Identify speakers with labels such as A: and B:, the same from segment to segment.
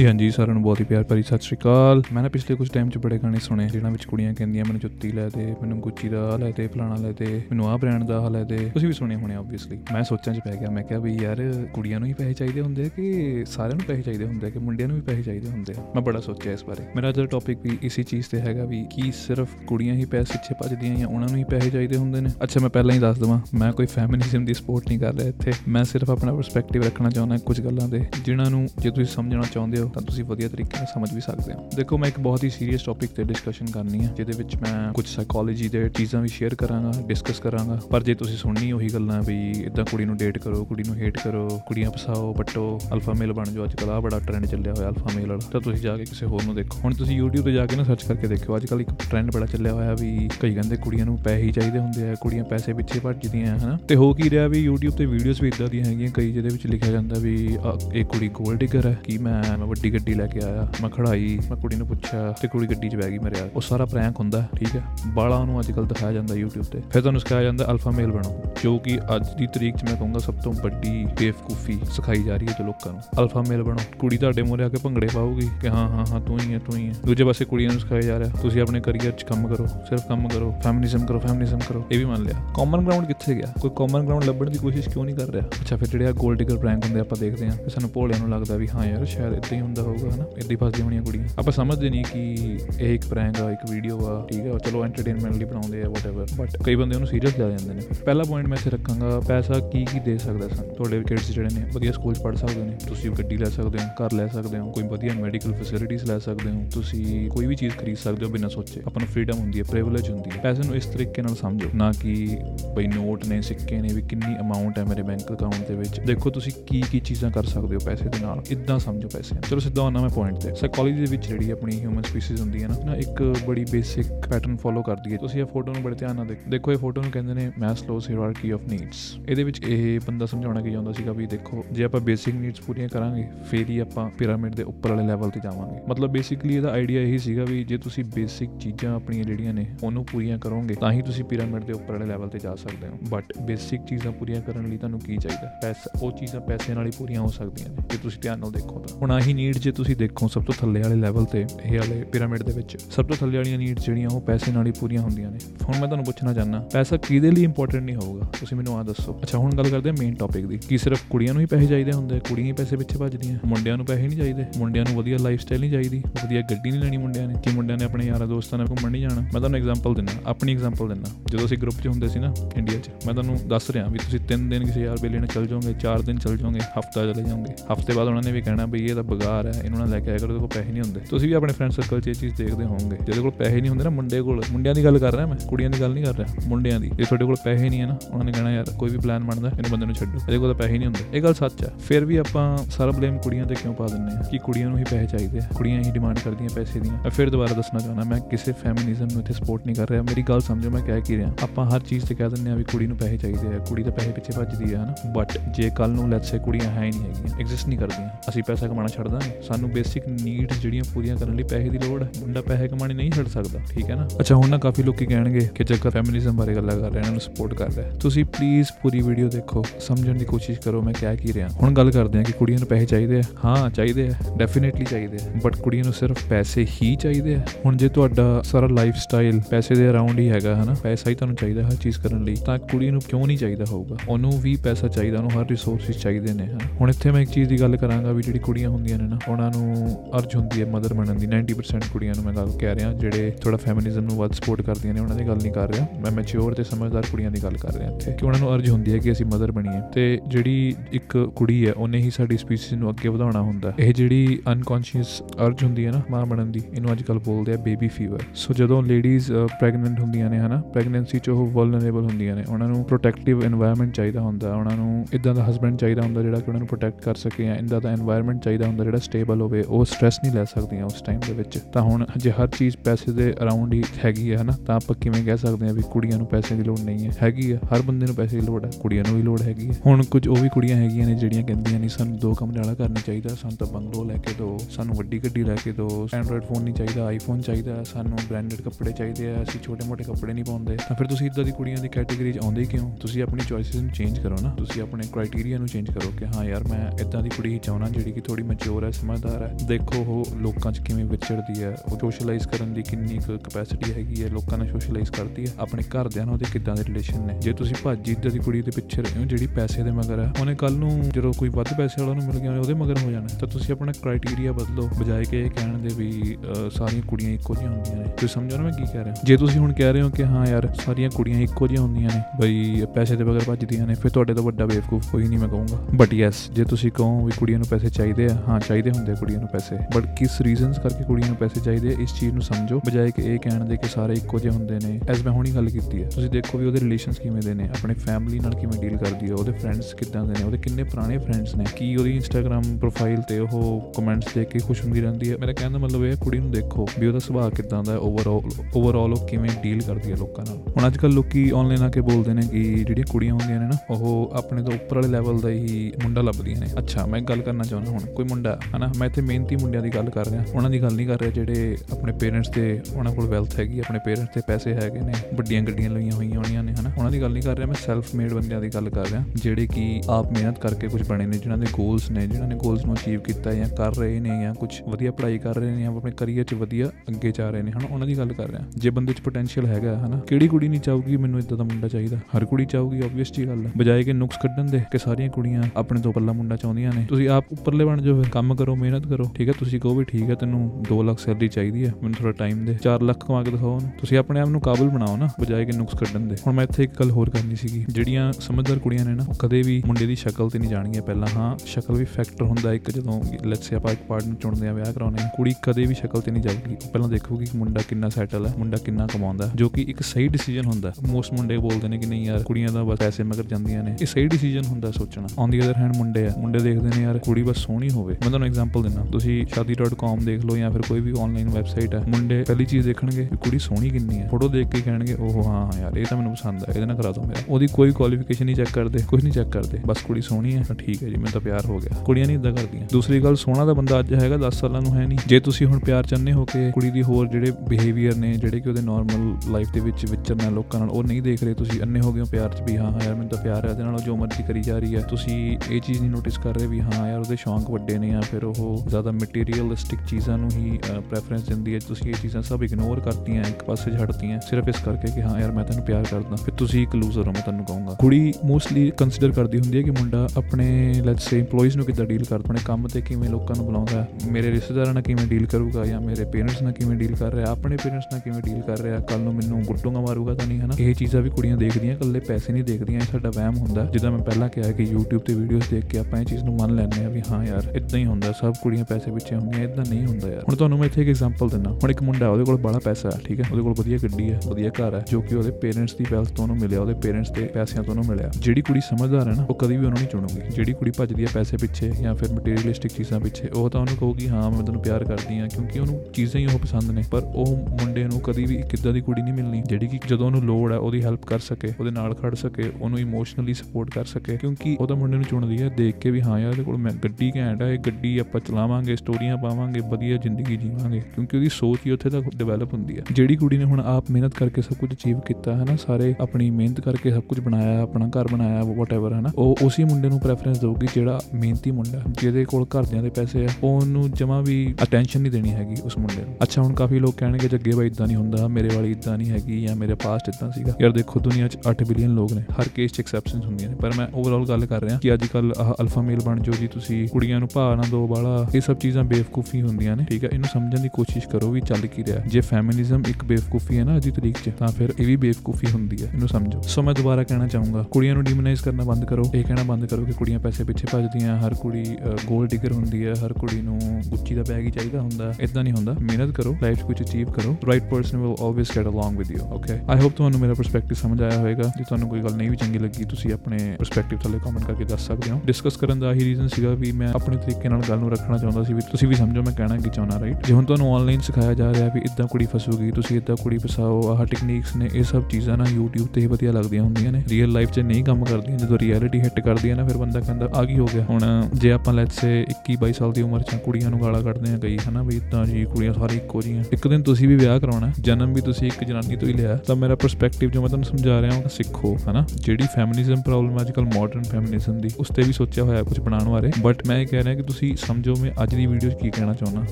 A: ਹਾਂਜੀ ਹਾਂਜੀ, ਸਾਰਿਆਂ ਨੂੰ ਬਹੁਤ ਹੀ ਪਿਆਰ ਭਰੀ ਸਤਿ ਸ਼੍ਰੀ ਅਕਾਲ। ਮੈਂ ਨਾ ਪਿਛਲੇ ਕੁਝ ਟਾਈਮ 'ਚ ਬੜੇ ਗਾਣੇ ਸੁਣੇ, ਜਿਨ੍ਹਾਂ ਵਿੱਚ ਕੁੜੀਆਂ ਕਹਿੰਦੀਆਂ, ਮੈਨੂੰ ਜੁੱਤੀ ਲੈ ਦੇ, ਮੈਨੂੰ ਗੁੱਚੀ ਦਾ ਆਹ ਲੈ ਦੇ, ਫਲਾਣਾ ਲੈ ਦੇ, ਮੈਨੂੰ ਆਹ ਬ੍ਰਾਂਡ ਦਾ ਆਹ ਲੈ ਦੇ। ਤੁਸੀਂ ਵੀ ਸੁਣੇ ਹੋਣੇ ਆਬਵੀਅਸਲੀ ਮੈਂ ਸੋਚਾਂ 'ਚ ਪੈ ਗਿਆ, ਮੈਂ ਕਿਹਾ ਵੀ ਯਾਰ, ਕੁੜੀਆਂ ਨੂੰ ਹੀ ਪੈਸੇ ਚਾਹੀਦੇ ਹੁੰਦੇ ਆ ਕਿ ਸਾਰਿਆਂ ਨੂੰ ਪੈਸੇ ਚਾਹੀਦੇ ਹੁੰਦੇ ਆ, ਕਿ ਮੁੰਡਿਆਂ ਨੂੰ ਵੀ ਪੈਸੇ ਚਾਹੀਦੇ ਹੁੰਦੇ ਆ? ਮੈਂ ਬੜਾ ਸੋਚਿਆ ਇਸ ਬਾਰੇ। ਮੇਰਾ ਅੱਜ ਦਾ ਟੌਪਿਕ ਵੀ ਇਸੇ ਚੀਜ਼ ਤੇ ਹੈਗਾ ਵੀ ਕੀ ਸਿਰਫ ਕੁੜੀਆਂ ਹੀ ਪੈਸੇ ਪਿੱਛੇ ਭੱਜਦੀਆਂ ਜਾਂ ਉਹਨਾਂ ਨੂੰ ਹੀ ਪੈਸੇ ਚਾਹੀਦੇ ਹੁੰਦੇ ਨੇ? ਅੱਛਾ, ਮੈਂ ਪਹਿਲਾਂ ਹੀ ਦੱਸ ਦਵਾਂ, ਮੈਂ ਕੋਈ ਫੈਮਿਨਿਜ਼ਮ ਦੀ ਸਪੋਰਟ ਨਹੀਂ ਕਰ ਰਿਹਾ ਇੱਥੇ। ਮੈਂ ਸਿਰਫ ਆਪਣਾ ਪਰਸਪੈਕਟਿਵ ਰੱਖਣਾ ਚਾਹੁੰਦਾ ਕੁਝ ਗੱਲਾਂ ਦੇ ਜਿਨ੍ਹਾਂ ਨੂੰ ਜੇ ਤੁਸੀਂ ਸਮਝਣਾ ਚਾਹੁੰਦੇ ਹੋ ਤਾਂ ਤੁਸੀਂ ਵਧੀਆ ਤਰੀਕੇ ਨਾਲ ਸਮਝ ਵੀ ਸਕਦੇ ਹੋ। ਦੇਖੋ ਮੈਂ ਇੱਕ ਬਹੁਤ ਹੀ ਸੀਰੀਅਸ ਟੌਪਿਕ ਤੇ ਡਿਸਕਸ਼ਨ ਕਰਨੀ ਹੈ ਜਿਹਦੇ ਵਿੱਚ ਮੈਂ ਕੁਝ ਸਾਈਕੋਲੋਜੀ ਦੇ ਚੀਜ਼ਾਂ ਵੀ ਸ਼ੇਅਰ ਕਰਾਂਗਾ ਡਿਸਕਸ ਕਰਾਂਗਾ। ਪਰ ਜੇ ਤੁਸੀਂ ਸੁਣਨੀ ਉਹੀ ਗੱਲਾਂ ਵੀ ਇਦਾਂ ਕੁੜੀ ਨੂੰ ਡੇਟ ਕਰੋ ਕੁੜੀ ਨੂੰ ਹੇਟ ਕਰੋ ਕੁੜੀਆਂ ਫਸਾਓ ਪੱਟੋ ਅਲਫਾ ਮੇਲ ਬਣ ਜਾਓ ਅੱਜਕੱਲ੍ਹ ਆ ਬੜਾ ਟ੍ਰੈਂਡ ਚੱਲਿਆ ਹੋਇਆ ਅਲਫਾ ਮੇਲ ਵਾਲਾ। ਤਾਂ ਤੁਸੀਂ ਜਾ ਕੇ ਕਿਸੇ ਹੋਰ ਨੂੰ ਦੇਖੋ। ਹੁਣ ਤੁਸੀਂ YouTube ਤੇ ਜਾ ਕੇ ਨਾ ਸਰਚ ਕਰਕੇ ਦੇਖਿਓ ਅੱਜਕੱਲ੍ਹ ਇੱਕ ਟ੍ਰੈਂਡ ਬੜਾ ਚੱਲਿਆ ਹੋਇਆ ਵੀ ਕਈ ਕਹਿੰਦੇ ਕੁੜੀਆਂ ਨੂੰ ਪੈਸੇ ਹੀ ਚਾਹੀਦੇ ਹੁੰਦੇ ਆ ਕੁੜੀਆਂ ਪੈਸੇ ਪਿੱਛੇ ਭੱਜਦੀਆਂ ਹਨਾ। ਤੇ ਹੋ ਕੀ ਰਿਹਾ ਵੀ YouTube ਤੇ ਵੀਡੀਓਜ਼ ਵੀ ਇਦਾਂ ਦੀਆਂ ਹੈਗੀਆਂ ਕਈ ਜਿਹਦੇ ਵਿੱਚ ਲਿਖਿਆ ਜਾਂਦਾ ਵੀ ਅ, ਇਹ ਕੁੜੀ ਗੋਲਡ ਡਿਗਰ ਹੈ ਕਿ ਮੈਂ ਮੈਂ ਵੱਡੀ ਗੱਡੀ ਲੈ ਕੇ ਆਇਆ, ਮੈਂ ਖੜਾਈ ਮੈਂ ਕੁੜੀ ਨੂੰ ਪੁੱਛਿਆ ਤੇ ਕੁੜੀ ਗੱਡੀ 'ਚ ਬਹਿ ਗਈ ਮੇਰੇ ਯਾਰ ਉਹ ਸਾਰਾ ਪ੍ਰੈਂਕ ਹੁੰਦਾ, ਠੀਕ ਹੈ? ਬਾਲਾਂ ਨੂੰ ਅੱਜਕੱਲ੍ਹ ਦਿਖਾਇਆ ਜਾਂਦਾ YouTube ਤੇ। ਫਿਰ ਤੁਹਾਨੂੰ ਸਿਖਾਇਆ ਜਾਂਦਾ ਅਲਫਾ ਮੇਲ ਬਣੋ, ਜੋ ਕਿ ਅੱਜ ਦੀ ਤਰੀਕ 'ਚ ਮੈਂ ਕਹੂੰਗਾ ਸਭ ਤੋਂ ਵੱਡੀ ਬੇਵਕੂਫੀ ਸਿਖਾਈ ਜਾ ਰਹੀ ਹੈ ਜੋ ਲੋਕਾਂ ਨੂੰ। ਅਲਫਾ ਮੇਲ ਬਣੋ। ਕੁੜੀ ਤੁਹਾਡੇ ਮੂਹਰੇ ਆ ਕੇ ਭੰਗੜੇ ਪਾਊਗੀ ਕਿ ਹਾਂ ਹਾਂ ਹਾਂ, ਤੂੰ ਹੀ ਹੈ, ਤੂੰ ਹੀ ਹੈ। ਦੂਜੇ ਪਾਸੇ ਕੁੜੀਆਂ ਨੂੰ ਸਿਖਾਇਆ ਜਾ ਰਿਹਾ, ਤੁਸੀਂ ਆਪਣੇ ਕੈਰੀਅਰ 'ਚ ਕੰਮ ਕਰੋ, ਸਿਰਫ ਕੰਮ ਕਰੋ ਫੈਮਿਨਿਜ਼ਮ ਕਰੋ ਫੈਮਿਨਿਜ਼ਮ ਕਰੋ, ਇਹ ਵੀ ਮੰਨ ਲਿਆ। ਕਾਮਨ ਗਰਾਊਂਡ ਕਿੱਥੇ ਗਿਆ? ਕੋਈ ਕਾਮਨ ਗਰਾਊਂਡ ਲੱਭਣ ਦੀ ਕੋਸ਼ਿਸ਼ ਕਿਉਂ ਨਹੀਂ ਕਰ ਰਿਹਾ? ਅੱਛਾ, ਫਿਰ ਜਿਹੜੇ ਆ ਗੋਲਡ ਡਿਗਰ ਪ੍ਰੈਂਕ ਹੁੰਦੇ ਆਪਾਂ ਦੇਖਦੇ ਹਾਂ। ਫਿਰ ਸਾਨੂੰ ਭੋਲਿਆਂ ਨੂੰ ਲੱਗਦਾ ਵੀ ਹਾਂ ਯਾਰ, ਸ਼ਾਇਦ ਇਦਾਂ ਹੀ ਹੁੰਦਾ ਹੋਊਗਾ ਹਨਾ? ਇਦਾਂ ਹੀ ਫਸਦੀਆਂ ਹੋਣੀਆਂ ਕੁੜੀਆਂ। ਆਪਾਂ ਸਮਝਦੇ ਨਹੀਂ ਕਿ ਇਹ ਇੱਕ ਪ੍ਰੈਂਕ ਆ ਇੱਕ ਵੀਡੀਓ ਆ ਠੀਕ ਆ? ਚਲੋ ਐਂਟਰਟੇਨਮੈਂਟ ਲਈ ਬਣਾਉਂਦੇ ਆ ਵਾਟਐਵਰ ਬਟ ਕਈ ਬੰਦੇ ਉਹਨੂੰ ਸੀਰੀਅਸ ਲੈ ਜਾਂਦੇ ਨੇ। ਪਹਿਲਾ ਪੁਆਇੰਟ ਮੈਂ ਇੱਥੇ ਰੱਖਾਂਗਾ ਪੈਸਾ ਕੀ ਕੀ ਦੇ ਸਕਦਾ ਸਾਨੂੰ? ਤੁਹਾਡੇ ਕਿਡਸ ਜਿਹੜੇ ਨੇ ਵਧੀਆ ਸਕੂਲ ਪੜ੍ਹ ਸਕਦੇ ਨੇ। ਤੁਸੀਂ ਗੱਡੀ ਲੈ ਸਕਦੇ ਹੋ ਘਰ ਲੈ ਸਕਦੇ ਹੋ ਕੋਈ ਵਧੀਆ ਮੈਡੀਕਲ ਫੈਸਿਲਿਟੀਜ਼ ਲੈ ਸਕਦੇ ਹੋ। ਤੁਸੀਂ ਕੋਈ ਵੀ ਚੀਜ਼ ਖਰੀਦ ਸਕਦੇ ਹੋ ਬਿਨਾਂ ਸੋਚੇ। ਆਪਾਂ ਨੂੰ ਫ੍ਰੀडम ਹੁੰਦੀ ਹੈ ਪ੍ਰਿਵਿਲੇਜ ਹੁੰਦੀ ਹੈ। ਪੈਸੇ ਨੂੰ ਇਸ ਤਰੀਕੇ ਨਾਲ ਸਮਝੋ। ਨਾ ਕਿ ਬਈ ਨੋਟ ਨੇ ਸਿੱਕੇ ਨੇ ਵੀ ਕਿੰਨੀ ਅਮਾਉਂਟ ਹੈ ਮੇਰੇ ਬੈਂਕ ਅਕਾਊਂਟ ਦੇ ਵਿੱਚ। ਦੇਖੋ ਤੁਸੀਂ ਕੀ ਕੀ ਚੀਜ਼ਾਂ ਕਰ ਸਕਦੇ ਹੋ ਪੈਸੇ ਦੇ ਨਾਲ। ਇਦਾਂ ਸਮਝੋ ਪੈਸੇ ਨੂੰ। ਚਲੋ ਸਿੱਧਾ ਆਉਣਾ ਮੈਂ ਪੁਆਇੰਟ ਤੇ। ਸਾਈਕੋਲੋਜੀ ਦੇ ਵਿੱਚ ਜਿਹੜੀ ਆਪਣੀ ਹਿਊਮਨ ਸਪੀਸੀਜ਼ ਹੁੰਦੀ ਹੈ ਨਾ ਨਾ ਇੱਕ ਬੜੀ ਬੇਸਿਕ ਪੈਟਰਨ ਫੋਲੋ ਕਰਦੀ ਹੈ। ਤੁਸੀਂ ਇਹ ਫੋਟੋ ਨੂੰ ਬੜੇ ਧਿਆਨ ਨਾਲ ਦੇਖੋ। ਦੇਖੋ, ਇਹ ਫੋਟੋ ਨੂੰ ਕਹਿੰਦੇ ਨੇ ਮੈਸਲੋਸ ਹਾਇਰਾਰਕੀ ਆਫ ਨੀਡਸ ਇਹਦੇ ਵਿੱਚ ਇਹ ਬੰਦਾ ਸਮਝਾਉਣਾ ਕੀ ਚਾਹੁੰਦਾ ਸੀਗਾ ਵੀ ਦੇਖੋ, ਜੇ ਆਪਾਂ ਬੇਸਿਕ ਨੀਡਸ ਪੂਰੀਆਂ ਕਰਾਂਗੇ, ਫੇਰ ਹੀ ਆਪਾਂ ਪਿਰਾਮਿਡ ਦੇ ਉੱਪਰ ਵਾਲੇ ਲੈਵਲ ਤੇ ਜਾਵਾਂਗੇ। ਮਤਲਬ ਬੇਸਿਕਲੀ ਇਹਦਾ ਆਈਡੀਆ ਇਹੀ ਸੀਗਾ ਵੀ ਜੇ ਤੁਸੀਂ ਬੇਸਿਕ ਚੀਜ਼ਾਂ ਆਪਣੀਆਂ ਜਿਹੜੀਆਂ ਨੇ, ਉਹਨੂੰ ਪੂਰੀਆਂ ਕਰੋਗੇ, ਤਾਂ ਹੀ ਤੁਸੀਂ ਪਿਰਾਮਿਡ ਦੇ ਉੱਪਰ ਵਾਲੇ ਲੈਵਲ ਤੇ ਜਾ ਸਕਦੇ ਹੋ। ਬਟ ਬੇਸਿਕ ਚੀਜ਼ਾਂ ਪੂਰੀਆਂ ਕਰਨ ਲਈ ਤੁਹਾਨੂੰ ਕੀ ਚਾਹੀਦਾ? ਪੈਸਾ ਉਹ ਚੀਜ਼ਾਂ ਪੈਸੇ ਨਾਲ ਹੀ ਪੂਰੀਆਂ ਹੋ ਸਕਦੀਆਂ ਨੇ, ਜੇ ਤੁਸੀਂ ਧਿਆਨ ਨਾਲ ਦੇਖੋ ਤਾਂ। ਹੁਣ ਆਹੀ ਨੀਡ ਜੇ ਤੁਸੀਂ ਦੇਖੋ ਸਭ ਤੋਂ ਥੱਲੇ ਵਾਲੇ ਲੈਵਲ ਤੇ, ਇਹ ਵਾਲੇ ਪਿਰਾਮਿਡ ਦੇ ਵਿੱਚ, ਸਭ ਤੋਂ ਥੱਲੇ ਵਾਲੀਆਂ ਨੀਡਸ ਜਿਹੜੀਆਂ ਉਹ ਪੈਸੇ ਨਾਲ ਹੀ ਪੂਰੀਆਂ ਹੁੰਦੀਆਂ ਨੇ। ਹੁਣ ਮੈਂ ਤੁਹਾਨੂੰ ਪੁੱਛਣਾ ਚਾਹੁੰਦਾ, ਪੈਸਾ ਕਿਹਦੇ ਲਈ ਇੰਪੋਰਟੈਂਟ ਨਹੀਂ ਹੋਊਗਾ? ਤੁਸੀਂ ਮੈਨੂੰ ਆ ਦੱਸੋ। ਅੱਛਾ, ਹੁਣ ਗੱਲ ਕਰਦੇ ਹਾਂ ਮੇਨ ਟੌਪਿਕ ਦੀ, ਕੀ ਸਿਰਫ ਕੁੜੀਆਂ ਨੂੰ ਹੀ ਪੈਸੇ ਚਾਹੀਦੇ ਹੁੰਦੇ? ਆ? ਕੁੜੀਆਂ ਹੀ ਪੈਸੇ ਪਿੱਛੇ ਭੱਜਦੀਆਂ। ਮੁੰਡਿਆਂ ਨੂੰ ਪੈਸੇ ਨਹੀਂ ਚਾਹੀਦੇ। ਮੁੰਡਿਆਂ ਨੂੰ ਵਧੀਆ ਲਾਈਫ ਸਟਾਈਲ ਨਹੀਂ ਚਾਹੀਦੀ। ਵਧੀਆ ਗੱਡੀ ਨਹੀਂ ਲੈਣੀ ਮੁੰਡਿਆਂ ਨੇ। ਕਿ ਮੁੰਡਿਆਂ ਨੇ ਆਪਣੇ ਯਾਰਾਂ ਦੋਸਤਾਂ ਨਾਲ ਘੁੰਮਣ ਨਹੀਂ ਜਾਣਾ? ਮੈਂ ਤੁਹਾਨੂੰ ਐਗਜ਼ਾਮਪਲ ਦਿੰਦਾ, ਆਪਣੀ ਐਗਜ਼ਾਮਪਲ ਦਿੰਦਾ। ਜਦੋਂ ਅਸੀਂ ਗਰੁੱਪ 'ਚ ਹੁੰਦੇ ਸੀ ਨਾ ਇੰਡੀਆ 'ਚ, ਮੈਂ ਤੁਹਾਨੂੰ ਦੱਸ ਰਿਹਾ ਵੀ ਤੁਸੀਂ 3 ਦਿਨ ਕਿਸੇ ਯਾਰ ਬੇਲੇ ਨਾਲ ਚੱਲ ਜਾਓਗੇ 4 ਦਿਨ ਚੱਲ ਜਾਓਗੇ, ਹਫਤਾ ਚਲੇ ਜਾਓਗੇ। ਹਫ਼ਤੇ ਬਾਅਦ ਉਹਨਾਂ ਨੇ ਵੀ ਕਹਿਣਾ ਬਈ ਇਹ ਤਾਂ ਬਗਾਰ ਹੈ, ਇਹਨੂੰ ਨਾ ਲੈ ਕੇ ਆਇਆ ਕਰੋ, ਇਹਦੇ ਕੋਲ ਪੈਸੇ ਨਹੀਂ ਹੁੰਦੇ। ਤੁਸੀਂ ਵੀ ਆਪਣੇ ਫਰੈਂਡ ਸਰਕਲ 'ਚ ਇਹ ਚੀਜ਼ ਦੇਖਦੇ ਹੋਵੋਗੇ। ਜਿਹਦੇ ਕੋਲ ਪੈਸੇ ਨਹੀਂ ਹੁੰਦੇ ਨਾ, ਮੁੰਡੇ ਕੋਲ। ਮੁੰਡਿਆਂ ਦੀ ਗੱਲ ਕਰ ਰਿਹਾ ਮੈਂ, ਕੁੜੀਆਂ ਦੀ ਗੱਲ ਨਹੀਂ ਕਰ ਰਿਹਾ, ਮੁੰਡਿਆਂ ਦੀ। ਜੇ ਤੁਹਾਡੇ ਕੋਲ ਪੈਸੇ ਨਹੀਂ ਹੈ ਨਾ, ਉਹਨਾਂ ਨੇ ਕਹਿਣਾ, ਯਾਰ, ਕੋਈ ਵੀ ਪਲਾਨ ਬਣਦਾ, ਇਹਨੂੰ ਬੰਦੇ ਨੂੰ ਛੱਡੋ। ਇਹਦੇ ਕੋਲ ਤਾਂ ਪੈਸੇ ਨਹੀਂ ਹੁੰਦੇ। ਇਹ ਗੱਲ ਸੱਚ ਹੈ। ਫਿਰ ਵੀ ਆਪਾਂ ਸਾਰਾ ਬਲੇਮ ਕੁੜੀਆਂ ਤੇ ਕਿਉਂ ਪਾ ਦਿੰਦੇ ਆ ਕਿ ਕੁੜੀਆਂ ਨੂੰ ਹੀ ਪੈਸੇ ਚਾਹੀਦੇ ਆ। ਕੁੜੀਆਂ ਹੀ ਡਿਮਾਂਡ ਕਰਦੀਆਂ ਪੈਸੇ ਦੀਆਂ। ਮੈਂ ਫਿਰ ਦੁਬਾਰਾ ਦੱਸਣਾ ਚਾਹੁੰਦਾ, ਮੈਂ ਕਿਸੇ ਫੈਮਿਨਿਜ਼ਮ ਨੂੰ ਇੱਥੇ ਸਪੋਰਟ ਨਹੀਂ ਕਰ ਰਿਹਾ। ਮੇਰੀ ਗੱਲ ਸਮਝੋ, ਮੈਂ ਕਹਿ ਕੀ ਰਿਹਾ। ਆਪਾਂ ਹਰ ਚੀਜ਼ ਤੇ ਕਹਿ ਦਿੰਦੇ ਆ ਵੀ ਕੁੜੀ ਨੂੰ ਪੈਸੇ ਚਾਹੀਦੇ ਆ। ਕੁੜੀ ਤਾਂ ਪੈਸੇ ਪਿੱਛੇ ਭੱਜਦੀ ਆ, ਹਨਾ? ਬਟ ਜੇ ਕੱਲ ਨੂੰ ਲੈਟਸ ਸੇ ਕੁੜੀਆਂ ਹੈ ਹੀ ਨਹੀਂ ਹੈਗੀਆਂ ਐਗਜ਼ਿਸਟ ਨਹੀਂ ਕਰਦੀਆਂ, ਅਸੀਂ ਪੈਸਾ ਕਮਾਉਣਾ ਛੱਡ ਦਾਂਗੇ। ਸਾਨੂੰ ਬੇਸਿਕ ਨੀਡਸ ਜਿਹੜੀਆਂ ਪੂਰੀਆਂ ਕਰਨ ਲਈ ਪੈਸੇ ਦੀ ਲੋੜ ਹੈ। ਮੁੰਡਾ ਪੈਸੇ ਕਮਾਣੇ ਨਹੀਂ ਛੱਡ ਸਕਦਾ, ਠੀਕ ਹੈ ਨਾ? ਅੱਛਾ, ਹੁਣ ਨਾ ਕਾਫੀ ਲੋਕੀ ਕਹਿਣਗੇ ਕਿ ਜੇਕਰ ਫੈਮਿਨਿਜ਼ਮ ਬਾਰੇ ਗੱਲਾਂ ਕਰ ਰਹੇ ਇਹਨਾਂ ਨੂੰ ਸਪੋਰਟ ਕਰ ਰਿਹਾ ਤੁਸੀਂ ਪਲੀਜ਼ ਪੂਰੀ ਵੀਡੀਓ ਦੇਖੋ, ਸਮਝਣ ਦੀ ਕੋਸ਼ਿਸ਼ ਕਰੋ ਮੈਂ ਕਹਿ ਕੀ ਰਿਹਾ। ਹੁਣ ਗੱਲ ਕਰਦੇ ਹਾਂ ਕਿ ਕੁੜੀਆਂ ਨੂੰ ਪੈਸੇ ਚਾਹੀਦੇ ਆ। ਹਾਂ, ਚਾਹੀਦੇ ਆ ਡੈਫੀਨਿਟਲੀ ਚਾਹੀਦੇ ਆ। ਬਟ ਕੁੜੀਆਂ ਨੂੰ ਸਿਰਫ ਪੈਸੇ ਹੀ ਚਾਹੀਦੇ ਆ। ਹੁਣ ਜੇ ਤੁਹਾਡਾ ਸਾਰਾ ਲਾਈਫ ਸਟਾਈਲ ਪੈਸੇ ਦੇ ਅਰਾਊਂਡ ਹੀ ਹੈਗਾ, ਹਨਾ? ਪੈਸਾ ਹੀ ਤੁਹਾਨੂੰ ਚਾਹੀਦਾ ਹਰ ਚੀਜ਼ ਕਰਨ ਲਈ, ਤਾਂ ਕੁੜੀ ਨੂੰ ਕਿਉਂ ਨਹੀਂ ਚਾਹੀਦਾ ਹੋਊਗਾ? ਉਹਨੂੰ ਵੀ ਪੈਸਾ ਚਾਹੀਦਾ, ਉਹਨੂੰ ਹਰ ਰਿਸੋਰਸਿਸ ਚਾਹੀਦੇ ਨੇ, ਹਨਾ? ਹੁਣ ਇੱਥੇ ਮੈਂ ਇੱਕ ਚੀਜ਼ ਦੀ ਗੱਲ ਕਰਾਂਗਾ ਵੀ ਜਿਹੜੀ ਕੁੜੀਆਂ ਹੁੰਦੀਆਂ ਨੇ ਨਾ ਉਹਨਾਂ ਨੂੰ ਅਰਜ ਹੁੰਦੀ ਹੈ ਮਦਰ ਬਣਨ ਦੀ। 90% ਕੁੜੀਆਂ ਨੂੰ ਮੈਂ ਗੱਲ ਕਹਿ ਰਿਹਾ, ਜਿਹੜੇ ਥੋੜਾ ਫੈਮਿਨਿਜ਼ਮ ਨੂੰ ਵੱਧ ਸਪੋਰਟ ਕਰਦੀਆਂ ਨੇ, ਉਹਨਾਂ ਦੀ ਗੱਲ ਨਹੀਂ ਕਰ ਰਿਹਾ। ਮੈਂ ਮੈਚੁਰ ਤੇ ਸਮਝਦਾਰ ਕੁੜੀਆਂ ਦੀ ਗੱਲ ਕਰ ਰਿਹਾ ਇੱਥੇ। ਕਿ ਉਹਨਾਂ ਨੂੰ ਅਰਜ ਹੁੰਦੀ ਹੈ ਕਿ ਅਸੀਂ ਮਦਰ ਬਣੀਏ। ਤੇ ਜਿਹੜੀ ਇੱਕ ਕੁੜੀ ਹੈ, ਉਹਨੇ ਹੀ ਸਾਡੀ ਸਪੀਸੀਜ਼ ਨੂੰ ਅੱਗੇ ਵਧਾਉਣਾ ਹੁੰਦਾ ਇਹ ਜਿਹੜੀ ਅਨਕੌਂਸ਼ੀਅਸ ਅਰਜ ਹੁੰਦੀ ਹੈ ਨਾ, ਮਾਂ ਬਣਨ ਦੀ, ਇਹਨੂੰ ਅੱਜਕੱਲ ਬੋਲਦੇ ਆ ਬੇਬੀ ਫੀਵਰ ਸੋ ਜਦੋਂ ਲੇਡੀਜ਼ ਪ੍ਰੈਗਨੈਂਟ ਹੁੰਦੀਆਂ ਨੇ, ਹਨਾ ਪ੍ਰੈਗਨੈਂਸੀ ਚ ਉਹ ਵਲਨਰੇਬਲ ਹੁੰਦੀਆਂ ਨੇ, ਉਹਨਾਂ ਨੂੰ ਪ੍ਰੋਟੈਕਟਿਵ এনवायरमेंट ਚਾਹੀਦਾ ਹੁੰਦਾ। ਉਹਨਾਂ ਨੂੰ ਇਦਾਂ ਦਾ ਹਸਬੰਡ ਚਾਹੀਦਾ ਹੁੰਦਾ ਜਿਹੜਾ ਕਿ ਉਹਨਾਂ ਨੂੰ ਪ੍ਰੋਟੈਕਟ ਕਰ ਸਕੇ ਜਾਂ ਇਦਾਂ ਦਾ এনवायरमेंट ਚਾਹੀਦਾ ਹੁੰਦਾ ਜਿਹੜਾ ਸਟੇਬਲ ਹੋਵੇ, ਉਹ ਸਟ्रेस ਨਹੀਂ ਲੈ ਸਕਦੀਆਂ ਉਸ ਟਾਈਮ ਦੇ ਵਿੱਚ। ਤਾਂ ਹੁਣ ਜੇ ਹਰ ਚੀਜ਼ ਪੈਸੇ ਦੇ ਅਰਾਊਂਡ ਹੀ ਹੈਗੀ ਹੈ ਹਨਾ, ਤਾਂ ਆਪਾਂ ਕਿਵੇਂ ਕਹਿ ਸਕਦੇ ਹਾਂ ਵੀ ਕੁੜੀਆਂ ਨੂੰ ਪੈਸੇ ਦੀ ਲੋੜ ਨਹੀਂ ਹੈ। ਹੈਗੀ ਹੈ ਹਰ ਬੰਦੇ ਨੂੰ ਪੈਸੇ ਦੀ ਲੋੜ ਹੈ, ਕੁੜੀਆਂ ਨੂੰ ਵੀ ਲੋੜ ਹੈਗੀ ਹੈ ਹੁਣ ਕੁਝ ਉਹ ਵੀ ਕੁੜੀਆਂ ਹੈਗੀਆਂ ਨੇ ਜਿਹੜੀਆਂ ਕਹਿੰਦੀਆਂ ਨਹੀਂ ਸਾਨੂੰ ਦੋ ਕਮਰੇ ਵਾਲਾ ਘਰ ਨਹੀਂ ਚਾਹੀਦਾ, ਸਾਨੂੰ ਤਾਂ ਬੰਗਲੋ ਲੈ ਕੇ ਦਿਓ ਸਾਨੂੰ ਵੱਡੀ ਗੱਡੀ ਲੈ ਕੇ ਦਿਓ ਐਂਡਰੋਇਡ ਫੋਨ ਨਹੀਂ ਚਾਹੀਦਾ ਆਈਫੋਨ ਚਾਹੀਦਾ, ਸਾਨੂੰ ਬ੍ਰਾਂਡਡ ਕੱਪੜੇ ਚਾਹੀਦੇ ਆ, ਅਸੀਂ ਛੋਟੇ-ਮੋਟੇ ਕੱਪੜੇ ਨਹੀਂ ਪਾਉਂਦੇ। ਤਾਂ ਫਿਰ ਤੁਸੀਂ ਇਦਾਂ ਦੀ ਕੁੜੀਆਂ ਦੀ ਕੈਟਾਗਰੀ 'ਚ ਆਉਂਦੇ ਕਿਉਂ? ਤੁਸੀਂ ਆਪਣੀ ਚੋਇਸਸ ਨੂੰ ਚੇਂਜ ਕਰੋ ਨਾ। ਤੁਸੀਂ ਆਪਣੇ ਕ੍ਰਾਈਟੇਰੀਆ ਨੂੰ ਚੇਂਜ ਕਰੋ ਕਿ ਹਾਂ ਯਾਰ, ਮੈਂ ਇਦਾਂ ਦੀ ਕੁੜੀ ਹੀ ਚਾਹਣਾ ਜਿਹੜੀ ਕਿ ਥੋੜੀ ਮੈਚੁਰ ਹੈ ਹੈ ਸਮਝਦਾਰ ਹੈ। ਦੇਖੋ ਉਹ ਲੋਕਾਂ 'ਚ ਕਿਵੇਂ ਵਿਚਰਦੀ ਹੈ। ਉਹ ਸੋਸ਼ਲਾਈਜ਼ ਕਰਨ ਦੀ ਕਿੰਨੀ ਕੁ ਕਪੈਸਿਟੀ ਹੈਗੀ ਹੈ। ਲੋਕਾਂ ਨਾਲ ਸੋਸ਼ਲਾਈਜ਼ ਕਰਦੀ ਹੈ। ਆਪਣੇ ਘਰਦਿਆਂ ਨਾਲ ਉਹਦੇ ਕਿੱਦਾਂ ਦੇ ਰਿਲੇਸ਼ਨ ਨੇ? ਜੇ ਤੁਸੀਂ ਭਾਜੀ ਇੱਦਾਂ ਦੀ ਕੁੜੀ ਦੇ ਪਿੱਛੇ ਰਹੇ ਹੋ ਜਿਹੜੀ ਪੈਸੇ ਦੇ ਮਗਰ ਹੈ ਉਹਨੇ ਕੱਲ ਨੂੰ ਜਦੋਂ ਕੋਈ ਵੱਧ ਪੈਸੇ ਵਾਲਾ ਨੂੰ ਮਿਲ ਗਿਆ ਉਹਦੇ ਮਗਰ ਹੋ ਜਾਣਾ ਤਾਂ ਤੁਸੀਂ ਆਪਣਾ ਕ੍ਰਾਈਟੇਰੀਆ ਬਦਲੋ। ਬਜਾਏ ਕਿ ਇਹ ਕਹਿਣ ਦੇ ਵੀ ਅਹ, ਸਾਰੀਆਂ ਕੁੜੀਆਂ ਇੱਕੋ ਜਿਹੀਆਂ ਹੁੰਦੀਆਂ ਨੇ। ਤੁਸੀਂ ਸਮਝੋ ਨਾ ਮੈਂ ਕੀ ਕਹਿ ਰਿਹਾ। ਜੇ ਤੁਸੀਂ ਹੁਣ ਕਹਿ ਰਹੇ ਹੋ ਕਿ ਹਾਂ ਯਾਰ ਸਾਰੀਆਂ ਕੁੜੀਆਂ ਇੱਕੋ ਜਿਹੀਆਂ ਹੁੰਦੀਆਂ ਨੇ ਬਈ ਪੈਸੇ ਦੇ ਬਗੈਰ ਭੱਜਦੀਆਂ ਨੇ ਫਿਰ ਤੁਹਾਡੇ ਤੋਂ ਵੱਡਾ ਬੇਵਕੂਫ ਕੋਈ ਨਹੀਂ ਮੈਂ ਕਹੂੰਗਾ। ਬਟ ਯੈਸ ਜੇ ਤੁਸੀਂ ਕਹੋ ਵੀ ਕੁੜੀਆਂ ਨੂੰ ਪੈਸੇ ਚਾਹੀਦੇ ਆ ਹਾਂ ਚਾਹੀਦੇ ਹੁੰਦੇ ਆ ਕੁੜੀਆਂ ਨੂੰ ਪੈਸੇ। ਬਟ ਕਿਸ ਰੀਜ਼ਨਸ ਕਰਕੇ ਕੁੜੀਆਂ ਨੂੰ ਪੈਸੇ ਚਾਹੀਦੇ ਆ, ਇਸ ਚੀਜ਼ ਨੂੰ ਸਮਝੋ। ਬਜਾਏ ਕਿ ਇਹ ਕਹਿਣ ਦੇ ਕਿ ਸਾਰੇ ਇੱਕੋ ਜਿਹੇ ਹੁੰਦੇ ਨੇ। ਐਸ ਮੈਂ ਹੁਣੀ ਗੱਲ ਕੀਤੀ ਹੈ ਤੁਸੀਂ ਦੇਖੋ ਵੀ ਉਹਦੇ ਰਿਲੇਸ਼ਨਸ ਕਿਵੇਂ ਦੇ ਨੇ, ਆਪਣੇ ਫੈਮਿਲੀ ਨਾਲ ਕਿਵੇਂ ਡੀਲ ਕਰਦੀ ਹੈ ਉਹਦੇ ਫਰੈਂਡਸ ਕਿੱਦਾਂ ਦੇ ਨੇ, ਉਹਦੇ ਕਿੰਨੇ ਪੁਰਾਣੇ ਫਰੈਂਡਸ ਨੇ, ਕੀ ਉਹਦੀ ਇੰਸਟਾਗ੍ਰam ਪ੍ਰੋਫਾਈਲ ਤੇ ਉਹ ਕਮੈਂਟਸ ਦੇਖ ਕੇ ਖੁਸ਼ ਹੁੰਦੀ ਰਹਿੰਦੀ ਹੈ ਮੇਰਾ ਕਹਿਣ ਦਾ ਮਤਲਬ ਇਹ ਹੈ ਕੁੜੀ ਨੂੰ ਦੇਖੋ ਵੀ ਉਹਦਾ ਸੁਭਾਅ ਕਿੱਦਾਂ ਦਾ ਹੈ ਓਵਰਆਲ ਓਵਰਆਲ ਉਹ ਕਿਵੇਂ ਡੀਲ ਕਰਦੀ ਹੈ ਲੋਕਾਂ ਨਾਲ। ਹੁਣ ਅੱਜ ਕੱਲ ਲੋਕੀ ਆਨਲਾਈਨ ਆ ਕੇ ਬੋਲਦੇ ਨੇ ਕਿ ਜਿਹੜੀਆਂ ਕੁੜੀਆਂ ਹੁੰਦੀਆਂ ਨੇ ਨਾ, ਉਹ ਆਪਣੇ ਤੋਂ ਉੱਪਰ ਵਾਲੇ ਲੈਵਲ ਦਾ ਹੀ ਮੁੰਡਾ ਲੱਭਦੀਆਂ ਨੇ। ਅੱਛਾ, ਮੈਂ ਗੱਲ ਕਰਨਾ ਚਾਹੁੰਦਾ ਹੁਣ, ਕੋਈ ਮੁੰਡਾ ਹਨਾ, ਮੈਂ ਇੱਥੇ ਮਿਹਨਤੀ ਮੁੰਡਿਆਂ ਦੀ ਗੱਲ ਕਰ ਰਿਹਾ। ਉਹਨਾਂ ਦੀ ਗੱਲ ਨਹੀਂ ਕਰ ਰਿਹਾ ਜਿਹੜੇ ਆਪਣੇ ਪੇਰੈਂਟਸ ਤੇ ਉਹਨਾਂ ਕੋਲ ਵੈਲਥ ਹੈਗੀ, ਆਪਣੇ ਪੇਰੈਂਟਸ ਤੇ ਪੈਸੇ ਹੈਗੇ ਨੇ, ਵੱਡੀਆਂ ਗੱਡੀਆਂ ਲਈਆਂ ਹੋਈਆਂ ਹੋਣੀਆਂ ਨੇ, ਹਨਾ। ਉਹਨਾਂ ਦੀ ਗੱਲ ਨਹੀਂ ਕਰ ਰਿਹਾ, ਮੈਂ ਸੈਲਫ ਮੇਡ ਬੰਦਿਆਂ ਦੀ ਗੱਲ ਕਰ ਰਿਹਾ, ਜਿਹੜੇ ਕਿ ਆਪ ਮਿਹਨਤ ਕਰਕੇ ਕੁਝ ਬਣੇ ਨੇ, ਜਿਨ੍ਹਾਂ ਦੇ ਗੋਲਸ ਨੇ, ਜਿਨ੍ਹਾਂ ਨੇ ਗੋਲਸ ਨੂੰ ਅਚੀਵ ਕੀਤਾ ਜਾਂ ਕਰ ਰਹੇ ਨੇ ਜਾਂ ਕੁਝ ਵਧੀਆ ਪੜ੍ਹਾਈ ਕਰ ਰਹੇ ਨੇ ਜਾਂ ਆਪਣੇ ਕਰੀਅਰ 'ਚ ਵਧੀਆ ਅੱਗੇ ਜਾ ਰਹੇ ਨੇ, ਹਨਾ। ਉਹਨਾਂ ਦੀ ਗੱਲ ਕਰ ਰਿਹਾ। ਜੇ ਬੰਦੇ 'ਚ ਪੋਟੈਂਸ਼ੀਅਲ ਹੈਗਾ, ਹਨਾ, ਕਿਹੜੀ ਕੁੜੀ ਨਹੀਂ ਚਾਹੂਗੀ ਮੈਨੂੰ ਇਦਾਂ ਦਾ ਮੁੰਡਾ ਚਾਹੀਦਾ? ਹਰ ਕੁੜੀ ਚਾਹੂਗੀ ਆਬਵੀਅਸ ਜੀ ਗੱਲ ਹੈ। ਬਜਾਏ ਕਿ ਨੁਕਸ ਕੱਢਣ ਦੇ, ਕਿ ਸਾਰੀਆਂ ਕੁੜੀਆਂ ਆਪਣੇ ਤੋਂ ਪੱਲਾ ਮੁੰਡਾ ਚਾਹੁੰਦੀਆਂ ਨੇ। ਤੁਸੀਂ ਆਪ ਉੱਪਰਲੇ ਬਣ ਜਾਓ ਫਿਰ, ਕੰਮ ਕਰੋ ਮਿਹਨਤ ਕਰੋ। ਠੀਕ ਹੈ ਤੁਸੀਂ ਕਹੋ ਵੀ ਠੀਕ ਹੈ ਤੈਨੂੰ 2 ਲੱਖ ਸੈਲਰੀ ਚਾਹੀਦੀ ਹੈ ਮੈਨੂੰ ਥੋੜਾ ਟਾਈਮ ਦੇ। 4 ਲੱਖ ਕਮਾ ਕੇ ਦਿਖਾਓ ਉਹਨੂੰ। ਤੁਸੀਂ ਆਪਣੇ ਆਪ ਨੂੰ ਕਾਬਲ ਬਣਾਓ ਨਾ ਬਜਾਏ ਕਿ ਨੁਕਸ ਕੱਢਣ ਦੇ। ਹੁਣ ਮੈਂ ਇੱਥੇ ਇੱਕ ਗੱਲ ਹੋਰ ਕਰਨੀ ਸੀਗੀ। ਜਿਹੜੀਆਂ ਸਮਝਦਾਰ ਕੁੜੀਆਂ ਨੇ ਨਾ ਉਹ ਕਦੇ ਵੀ ਮੁੰਡੇ ਦੀ ਸ਼ਕਲ ਤੇ ਨਹੀਂ ਜਾਣਗੀਆਂ ਪਹਿਲਾਂ। ਹਾਂ ਸ਼ਕਲ ਵੀ ਫੈਕਟਰ ਹੁੰਦਾ ਇੱਕ ਜਦੋਂ ਲੈਟਸ ਸੇ ਆਪਾਂ ਇੱਕ ਪਾਰਟਨਰ ਚੁਣਦੇ ਆ ਵਿਆਹ ਕਰਾਉਣੇ ਆ ਕੁੜੀ ਕਦੇ ਵੀ ਸ਼ਕਲ ਤੇ ਨਹੀਂ ਜਾਊਗੀ ਉਹ ਪਹਿਲਾਂ ਦੇਖੂਗੀ ਕਿ ਮੁੰਡਾ ਕਿੰਨਾ ਸੈਟਲ ਹੈ ਮੁੰਡਾ ਕਿੰਨਾ ਕਮਾਉਂਦਾ ਹੈ, ਜੋ ਕਿ ਇੱਕ ਸਹੀ ਡਿਸੀਜਨ ਹੁੰਦਾ ਮੋਸਟ ਮੁੰਡੇ ਬੋਲਦੇ ਨੇ ਕਿ ਨਹੀਂ ਯਾਰ ਕੁੜੀਆਂ ਦਾ ਬਸ ਪੈਸੇ ਮਗਰ ਜਾਂਦੀਆਂ ਨੇ। ਇਹ ਸਹੀ ਡਿਸੀਜਨ ਹੁੰਦਾ ਸੋਚਣਾ। ਔਨ ਦੀ ਅਦਰ ਹੈਂਡ ਮੁੰਡੇ ਆ। ਮੁੰਡੇ ਦੇਖਦੇ ਨੇ ਯਾਰ ਕੁੜੀ ਬਸ ਸੋਹਣੀ ਹੋਵੇ। ਮੈਂ ਤੁਹਾਨੂੰ ਐਗਜ਼ਾਮਪਲ ਦਿੰਦਾ। ਤੁਸੀਂ shaadi.com ਦੇਖ ਲਓ ਜਾਂ ਫਿਰ ਕੋਈ ਵੀ ਆਨਲਾਈਨ ਵੈਬਸਾਈਟ ਹੈ। ਮੁੰਡੇ ਪਹਿਲੀ ਚੀਜ਼ ਦੇਖਣਗੇ ਕਿ ਕੁੜੀ ਸੋਹਣੀ ਕਿੰਨੀ ਹੈ। ਫੋਟੋ ਦੇਖ ਕੇ ਕਹਿਣਗੇ, ਓਹ ਹਾਂ ਹਾਂ ਯਾਰ, ਇਹ ਤਾਂ ਮੈਨੂੰ ਪਸੰਦ ਹੈ ਇਹਦੇ ਨਾਲ ਕਰਾ ਦੋ ਮੇਰਾ। ਉਹਦੀ ਕੋਈ ਕੁਆਲੀਫਿਕੇਸ਼ਨ ਨਹੀਂ ਚੈੱਕ ਕਰਦੇ ਕੁਝ ਨਹੀਂ ਚੈੱਕ ਕਰਦੇ। ਬਸ ਕੁੜੀ ਸੋਹਣੀ ਹੈ, ਤਾਂ ਠੀਕ ਹੈ ਜੀ, ਮੈਨੂੰ ਤਾਂ ਪਿਆਰ ਹੋ ਗਿਆ। ਕੁੜੀਆਂ ਨਹੀਂ ਇਦਾਂ ਕਰਦੀਆਂ। ਦੂਸਰੀ ਗੱਲ, ਸੋਹਣਾ ਦਾ ਬੰਦਾ ਅੱਜ ਹੈਗਾ 10 ਸਾਲਾਂ ਨੂੰ ਹੈ ਨਹੀਂ। ਜੇ ਤੁਸੀਂ ਹੁਣ ਪਿਆਰ ਚਾਹੁੰਦੇ ਹੋ ਕਿ ਕੁੜੀ ਦੀ ਹੋਰ ਜਿਹੜੇ ਬਿਹੇਵੀਅਰ ਨੇ, ਜਿਹੜੇ ਕਿ ਉਹਦੇ ਨਾਰਮਲ ਲਾਈਫ ਦੇ ਵਿੱਚ ਵਿਚਰਨਾ ਲੋਕਾਂ ਨਾਲ, ਉਹ ਨਹੀਂ ਦੇਖ ਰਹੇ, ਤੁਸੀਂ ਅੰਨੇ ਹੋ ਗਏ ਹੋ ਪਿਆਰ 'ਚ ਵੀ, ਹਾਂ ਹਾਂ ਯਾਰ, ਮੈਨੂੰ ਤਾਂ ਪਿਆਰ ਹੈ ਇਹਦੇ ਨਾਲ ਉਹ ਜੋ ਮਰਜ਼ੀ ਕਰੀ ਜਾ ਰਹੀ ਹੈ। ਤੁਸੀਂ ਇਹ ਚੀਜ਼ ਨਹੀਂ ਨੋਟਿਸ ਕਰ ਰਹੇ ਵੀ, ਹਾਂ, ਯਾਰ, ਉਹਦੇ ਸ਼ੌਂਕ ਵੱਡੇ ਨੇ ਜਾਂ ਫਿਰ ਉਹ ਜ਼ਿਆਦਾ ਮਟੀਰੀਅਲਿਸਟਿਕ ਚੀਜ਼ਾਂ ਨੂੰ ਹੀ ਪ੍ਰੈਫਰੈਂਸ ਦਿੰਦੀ ਹੈ। ਤੁਸੀਂ ਇਹ ਚੀਜ਼ਾਂ ਸਭ ਇਗਨੋਰ ਕਰਤੀਆਂ, ਇੱਕ ਪਾਸੇ ਛੱਡਤੀਆਂ ਸਿਰਫ ਇਸ ਕਰਕੇ ਕਿ ਹਾਂ ਯਾਰ ਮੈਂ ਤੈਨੂੰ ਪਿਆਰ ਕਰਦਾ। ਫਿਰ ਤੁਸੀਂ ਇੱਕ ਲੂਜ਼ਰ ਹੋ, ਮੈਂ ਤੁਹਾਨੂੰ ਕਹੂੰਗਾ। ਕੁੜੀ ਮੋਸਟਲੀ ਕੰਸੀਡਰ ਕਰਦੀ ਹੁੰਦੀ ਹੈ ਕਿ ਮੁੰਡਾ ਆਪਣੇ ਲੈਟਸ ਸੇ EMPLOYEES ਨੂੰ ਕਿੱਦਾਂ ਡੀਲ ਕਰਦਾ, ਆਪਣੇ ਕੰਮ ਤੇ ਕਿਵੇਂ ਲੋਕਾਂ ਨੂੰ ਬੁਲਾਉਂਦਾ ਹੈ। ਮੇਰੇ ਰਿਸ਼ਤੇਦਾਰਾਂ ਨਾਲ ਕਿਵੇਂ ਡੀਲ ਕਰੂਗਾ ਜਾਂ ਮੇਰੇ ਪੇਰੈਂਟਸ ਨਾਲ ਕਿਵੇਂ ਡੀਲ ਕਰ ਰਿਹਾ, ਆਪਣੇ ਪੇਰੈਂਟਸ ਨਾਲ ਕਿਵੇਂ ਡੀਲ ਕਰ ਰਿਹਾ ਕੱਲ ਨੂੰ ਮੈਨੂੰ ਗੁੱਟੂਗਾ ਮਾਰੂਗਾ ਤਾਂ ਨਹੀਂ, ਹਨਾ? ਇਹ ਚੀਜ਼ਾਂ ਵੀ ਕੁੜੀਆਂ ਦੇਖਦੀਆਂ, ਇਕੱਲੇ ਪੈਸੇ ਨਹੀਂ ਦੇਖਦੀਆਂ, ਇਹ ਸਾਡਾ ਵਹਿਮ ਹੁੰਦਾ। ਜਿੱਦਾਂ ਮੈਂ ਪਹਿਲਾਂ ਕਿਹਾ ਕਿ YouTube ਤੇ ਵੀਡੀਓਜ਼ ਦੇਖ ਕੇ ਆਪਾਂ ਇਹ ਚੀਜ਼ ਨੂੰ ਮੰਨ ਲੈਂਦੇ ਆ ਵੀ ਹਾਂ ਯਾਰ ਇਦਾਂ ਹੀ ਹੁੰਦਾ। ਸਭ ਕੁੜੀਆਂ ਪੈਸੇ ਪਿੱਛੇ ਹੁੰਦੀਆਂ ਇਦਾਂ ਨਹੀਂ ਹੁੰਦਾ ਯਾਰ। ਹੁਣ ਤੁਹਾਨੂੰ ਮੈਂ ਇੱਥੇ ਇੱਕ ਐਗਜ਼ਾਮਪਲ ਦਿੰਦਾ। ਹੁਣ ਇੱਕ ਮੁੰਡਾ ਹੈ, ਉਹਦੇ ਕੋਲ ਬੜਾ ਪੈਸਾ ਹੈ ਠੀਕ ਹੈ ਉਹਦੇ ਕੋਲ ਵਧੀਆ ਗੱਡੀ ਹੈ ਵਧੀਆ ਘਰ ਹੈ ਜੋ ਕਿ ਉਹਦੇ ਪੇਰੈਂਟਸ ਦੀ ਵੈਲਥ ਤੋਂ ਉਹਨੂੰ ਮਿਲਿਆ ਉਹਦੇ ਪੇਰੈਂਟਸ ਦੇ ਪੈਸਿਆਂ ਤੋਂ ਉਹਨੂੰ ਮਿਲਿਆ। ਜਿਹੜੀ ਕੁੜੀ ਸਮਝਦਾਰ ਹੈ ਨਾ ਉਹ ਕਦੀ ਵੀ ਉਹਨੂੰ ਨਹੀਂ ਚੁਣੂਗੀ। ਜਿਹੜੀ ਕੁੜੀ ਭੱਜਦੀ ਹੈ ਪੈਸੇ ਪਿੱਛੇ ਜਾਂ ਫਿਰ ਮਟੀਰੀਅਲਿਸਟਿਕ ਚੀਜ਼ਾਂ ਪਿੱਛੇ ਉਹ ਤਾਂ ਉਹਨੂੰ ਕਹੂਗੀ ਹਾਂ ਮੈਂ ਤੈਨੂੰ ਪਿਆਰ ਕਰਦੀ ਹਾਂ ਕਿਉਂਕਿ ਉਹਨੂੰ ਚੀਜ਼ਾਂ ਹੀ ਉਹ ਪਸੰਦ ਨੇ। ਪਰ ਉਹ ਮੁੰਡੇ ਨੂੰ ਕਦੀ ਵੀ ਇੱਕ ਇੱਦਾਂ ਦੀ ਕੁੜੀ ਨਹੀਂ ਮਿਲਣੀ ਜਿਹੜੀ ਕਿ ਜਦੋਂ ਉਹਨੂੰ ਲੋੜ ਹੈ ਉਹਦੀ ਹੈਲਪ ਕਰ ਸਕੇ ਉਹਦੇ ਨਾਲ ਖੜ ਸਕੇ ਉਹਨੂੰ ਇਮੋਸ਼ਨਲੀ ਸਪੋਰਟ ਕਰ ਸਕੇ। ਕਿਉਂਕਿ ਉਹ ਤਾਂ ਮੁੰਡੇ ਨੂੰ ਚੁਣਦੀ ਹੈ ਦੇਖ ਕੇ ਵੀ ਹਾਂ ਯਾਰ ਇਹਦੇ ਕੋਲ ਮੈਂ ਗੱਡੀ ਘੈਂਟ ਹੈ ਇਹ ਗੱਡੀ ਆਪਾਂ ਚਲਾਵਾਂਗੇ ਸਟੋਰੀਆਂ ਪਾਵਾਂਗੇ ਵਧੀਆ ਜ਼ਿੰਦਗੀ ਜੀਵਾਂਗੇ ਕਿਉਂਕਿ ਉਹਦੀ ਸੋਚ ਹੀ ਉੱਥੇ ਤੱਕ ਡਿਵੈਲਪ ਹੁੰਦੀ ਹੈ। ਜਿਹੜੀ ਕੁੜੀ ਨੇ ਹੁਣ ਆਪ ਮਿਹਨਤ ਕਰਕੇ ਸਭ ਕੁਝ ਅਚੀਵ ਕੀਤਾ ਹੈ ਨਾ ਸਾਰੇ ਆਪਣੀ ਮਿਹਨਤ ਕਰਕੇ ਸਭ ਕੁਝ ਬਣਾਇਆ ਆਪਣਾ ਘਰ ਬਣਾਇਆ ਵਟਐਵਰ ਹੈ ਨਾ ਉਹ ਉਸੇ ਮੁੰਡੇ ਨੂੰ ਪ੍ਰੈਫਰੈਂਸ ਦੇਊਗੀ ਜਿਹੜਾ ਮਿਹਨਤੀ ਮੁੰਡਾ ਹੈ, ਜਿਹਦੇ ਕੋਲ ਘਰਦਿਆਂ ਦੇ ਪੈਸੇ ਆ। ਉਹਨੂੰ ਜਮਾ ਵੀ ਅਟੈਂਸ਼ਨ ਨਹੀਂ ਦੇਣੀ ਹੈਗੀ ਉਸ ਮੁੰਡੇ ਨੂੰ। ਅੱਛਾ ਹੁਣ ਕਾਫੀ ਲੋਕ ਕਹਿਣਗੇ ਜੱਗੇ ਬਾਈ ਇਦਾਂ ਨਹੀਂ ਹੁੰਦਾ ਮੇਰੇ ਵਾਲੀ ਇਦਾਂ ਨਹੀਂ ਹੈਗੀ ਜਾਂ ਮੇਰੇ ਪਾਸਟ ਇਦਾਂ ਸੀਗਾ। ਯਾਰ ਦੇਖੋ ਦੁਨੀਆ 'ਚ 8 ਬਿਲੀਅਨ ਲੋਕ ਨੇ ਹਰ ਕੇਸ 'ਚ ਐਕਸੈਪਸ਼ਨਸ ਹੁੰਦੀਆਂ ਨੇ। ਪਰ ਮੈਂ ਓਵਰਆਲ ਗੱਲ ਕਰ ਰਿਹਾ ਕਿ ਅੱਜ ਕੱਲ ਅਲਫਾ ਮੇਲ ਬਣ ਜਾਓ ਜੀ ਤੁਸੀਂ ਕੁੜੀਆਂ ਨੂੰ ਭਾਅ ਨਾ ਦੋ ਬਾਲਾ ਇਹ ਸਭ ਚੀਜ਼ਾਂ ਬੇਵਕੂਫੀ ਹੁੰਦੀਆਂ ਨੇ, ਠੀਕ ਹੈ ਇਹਨੂੰ ਸਮਝਣ ਦੀ ਕੋਸ਼ਿਸ਼ ਕਰੋ ਵੀ ਚੱਲ ਕੀ ਰਿਹਾ। ਜੇ ਫੈਮਿਨਿਜ਼ਮ ਇੱਕ ਬੇਵਕੂਫੀ ਹੈ ਨਾ ਅੱਜ ਦੀ ਤਰੀਕ 'ਚ, ਤਾਂ ਫਿਰ ਇਹ ਵੀ ਬੇਵਕੂਫੀ ਹੁੰਦੀ ਹੈ, ਇਹਨੂੰ ਸਮਝੋ। ਸੋ ਮੈਂ ਦੁਬਾਰਾ ਕਹਿਣਾ ਚਾਹੂੰਗਾ, ਕੁੜੀਆਂ ਨੂੰ ਡਿਮੋਨਾਈਜ਼ ਕਰਨਾ ਬੰਦ ਕਰੋ। ਇਹ ਕਹਿਣਾ ਬੰਦ ਕਰੋ ਕਿ ਕੁੜੀਆਂ ਪੈਸੇ ਪਿੱਛੇ ਭੱਜਦੀਆਂ, ਹਰ ਕੁੜੀ ਗੋਲਡ ਡਿਗਰ ਹੁੰਦੀ ਹੈ, ਹਰ ਕੁੜੀ ਨੂੰ ਗੁੱਚੀ ਦਾ ਬੈਗ ਹੀ ਚਾਹੀਦਾ ਹੁੰਦਾ ਇਦਾਂ ਨਹੀਂ ਹੁੰਦਾ। ਮਿਹਨਤ ਕਰੋ ਲਾਈਫ 'ਚ ਕੁਝ ਅਚੀਵ ਕਰੋ। Right person will always get along with you okay I hope ਤੁਹਾਨੂੰ ਮੇਰਾ ਪਰਸਪੈਕਟਿਵ ਸਮਝ ਆਇਆ ਹੋਵੇਗਾ। ਜੇ ਤੁਹਾਨੂੰ ਕੋਈ ਗੱਲ ਨਹੀਂ ਵੀ ਚੰਗੀ ਲੱਗੀ, ਤੁਸੀਂ ਆਪਣੇ ਪਰਸਪੈਕਟਿਵ ਥੱਲੇ ਕਮੈਂਟ ਕਰਕੇ ਦੱਸ ਸਕਦੇ ਹੋ। ਡਿਸਕਸ ਕਰਨ ਦਾ ਹੀ ਰੀਜ਼ਨ ਸੀਗਾ ਵੀ ਮੈਂ ਆਪਣੇ ਤਰੀਕੇ ਨਾਲ ਗੱਲ ਨੂੰ ਰੱਖਣਾ ਚਾਹੁੰਦਾ ਸੀ ਵੀ ਤੁਸੀਂ ਵੀ ਸਮਝੋ ਮੈਂ ਕਹਿਣਾ ਕੀ ਚਾਹੁੰਦਾ ਰਾਈਟ ਜੇ ਹੁਣ ਤੁਹਾਨੂੰ ਆਨਲਾਈਨ ਸਿਖਾਇਆ ਜਾ ਰਿਹਾ ਵੀ ਇਦਾਂ ਕੁੜੀ ਫਸੂਗੀ, ਤੁਸੀਂ ਇਦਾਂ ਕੁੜੀ ਫਸਾਓ, ਆਹ ਟੈਕਨੀਕਸ ਨੇ, ਇਹ ਸਭ ਚੀਜ਼ਾਂ ਨਾ YouTube ਤੇ ਹੀ ਵਧੀਆ ਲੱਗਦੀਆਂ ਹੁੰਦੀਆਂ ਨੇ। ਰੀਅਲ ਲਾਈਫ 'ਚ ਨਹੀਂ ਕੰਮ ਕਰਦੀਆਂ, ਜਦੋਂ ਰਿਐਲਿਟੀ ਹਿੱਟ ਕਰਦੀ ਹੈ ਨਾ, ਫਿਰ ਬੰਦਾ ਕਹਿੰਦਾ ਆ ਕੀ ਹੋ ਗਿਆ? ਹੁਣ ਜੇ ਆਪਾਂ ਲੈਟਸ ਸੇ 21 22 ਸਾਲ ਦੀ ਉਮਰ 'ਚ ਕੁੜੀਆਂ ਨੂੰ ਗਾਲਾਂ ਕੱਢਦੇ ਆ ਕਈ, ਹਨਾ, ਵੀ ਇਦਾਂ ਜੀ ਕੁੜੀਆਂ ਸਾਰੀ ਇੱਕੋ ਜੀਆਂ ਇੱਕ ਦਿਨ ਤੁਸੀਂ ਵੀ ਵਿਆਹ ਕਰਾਉਣਾ, ਜਨਮ ਵੀ ਤੁਸੀਂ ਇੱਕ ਜਨਾਨੀ ਤੋਂ ਹੀ ਲਿਆ, ਤਾਂ ਮੇਰਾ ਪਰਸਪੈਕਟਿਵ ਜੋ ਮੈਂ ਤੁਹਾਨੂੰ ਸਮਝਾ ਰਿਹਾ ਹਾਂ ਉਹ ਸਿੱਖੋ, ਹਨਾ। ਜਿਹੜੀ ਫੈਮਿਨਿਜ਼ਮ ਪ੍ਰੋਬਲਮ ਅੱਜ ਕੱਲ ਮਾਡਰਨ ਫੈਮਿਨਿਜ਼ਮ ਦੀ, ਉਸ ਤੇ ਵੀ ਸੋਚਿਆ ਹੋਇਆ ਕੁਝ ਬਣਾਉਣ ਬਾਰੇ। ਬਟ ਮੈਂ ਇਹ ਕਹਿ ਰਿਹਾ ਕਿ ਤੁਸੀਂ ਸਮਝੋ ਮੈਂ ਅੱਜ ਦੀ ਵੀਡੀਓ 'ਚ ਕੀ ਕਹਿਣਾ ਚਾਹੁੰਦਾ?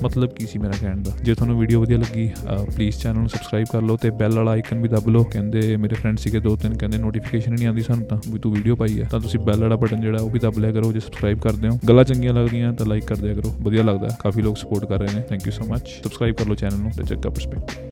A: ਮਤਲਬ ਕੀ ਸੀ ਮੇਰਾ ਕਹਿਣ ਦਾ? ਜੇ ਤੁਹਾਨੂੰ ਵੀਡੀਓ ਵਧੀਆ ਲੱਗੀ ਪਲੀਜ਼ ਚੈਨਲ ਨੂੰ ਸਬਸਕ੍ਰਾਈਬ ਕਰ ਲਓ ਤੇ ਬੈਲ ਵਾਲਾ ਆਈਕਨ ਵੀ ਦਬ ਲਓ। ਕਹਿੰਦੇ ਮੇਰੇ ਫਰੈਂਡ ਸੀਗੇ ਦੋ ਤਿੰਨ, ਕਹਿੰਦੇ ਨੋਟੀਫਿਕੇਸ਼ਨ ਨਹੀਂ ਆਉਂਦੀ ਸਾਨੂੰ ਤਾਂ ਵੀ ਤੂੰ ਵੀਡੀਓ ਪਾਈ ਹੈ ਤਾਂ ਤੁਸੀਂ ਬੈਲ ਵਾਲਾ ਬਟਨ ਜਿਹੜਾ ਉਹ ਵੀ ਦਬ ਲਿਆ ਕਰੋ, ਜੇ ਸਬਸਕ੍ਰਾਈਬ ਕਰਦੇ ਹੋ। ਗੱਲਾਂ ਚੰਗੀਆਂ ਲੱਗਦੀਆਂ ਤਾਂ ਲਾਈਕ ਕਰ ਦਿਆ ਕਰੋ। ਵਧੀਆ ਲੱਗਦਾ, ਕਾਫੀ ਲੋਕ ਸਪੋਰਟ ਕਰ ਰਹੇ ਨੇ। Thank you so much subscribe ਕਰ ਲਓ ਚੈਨਲ ਨੂੰ ਤੇ ਚੱਕਾ ਪਰਸਪੈਕਟਿਵ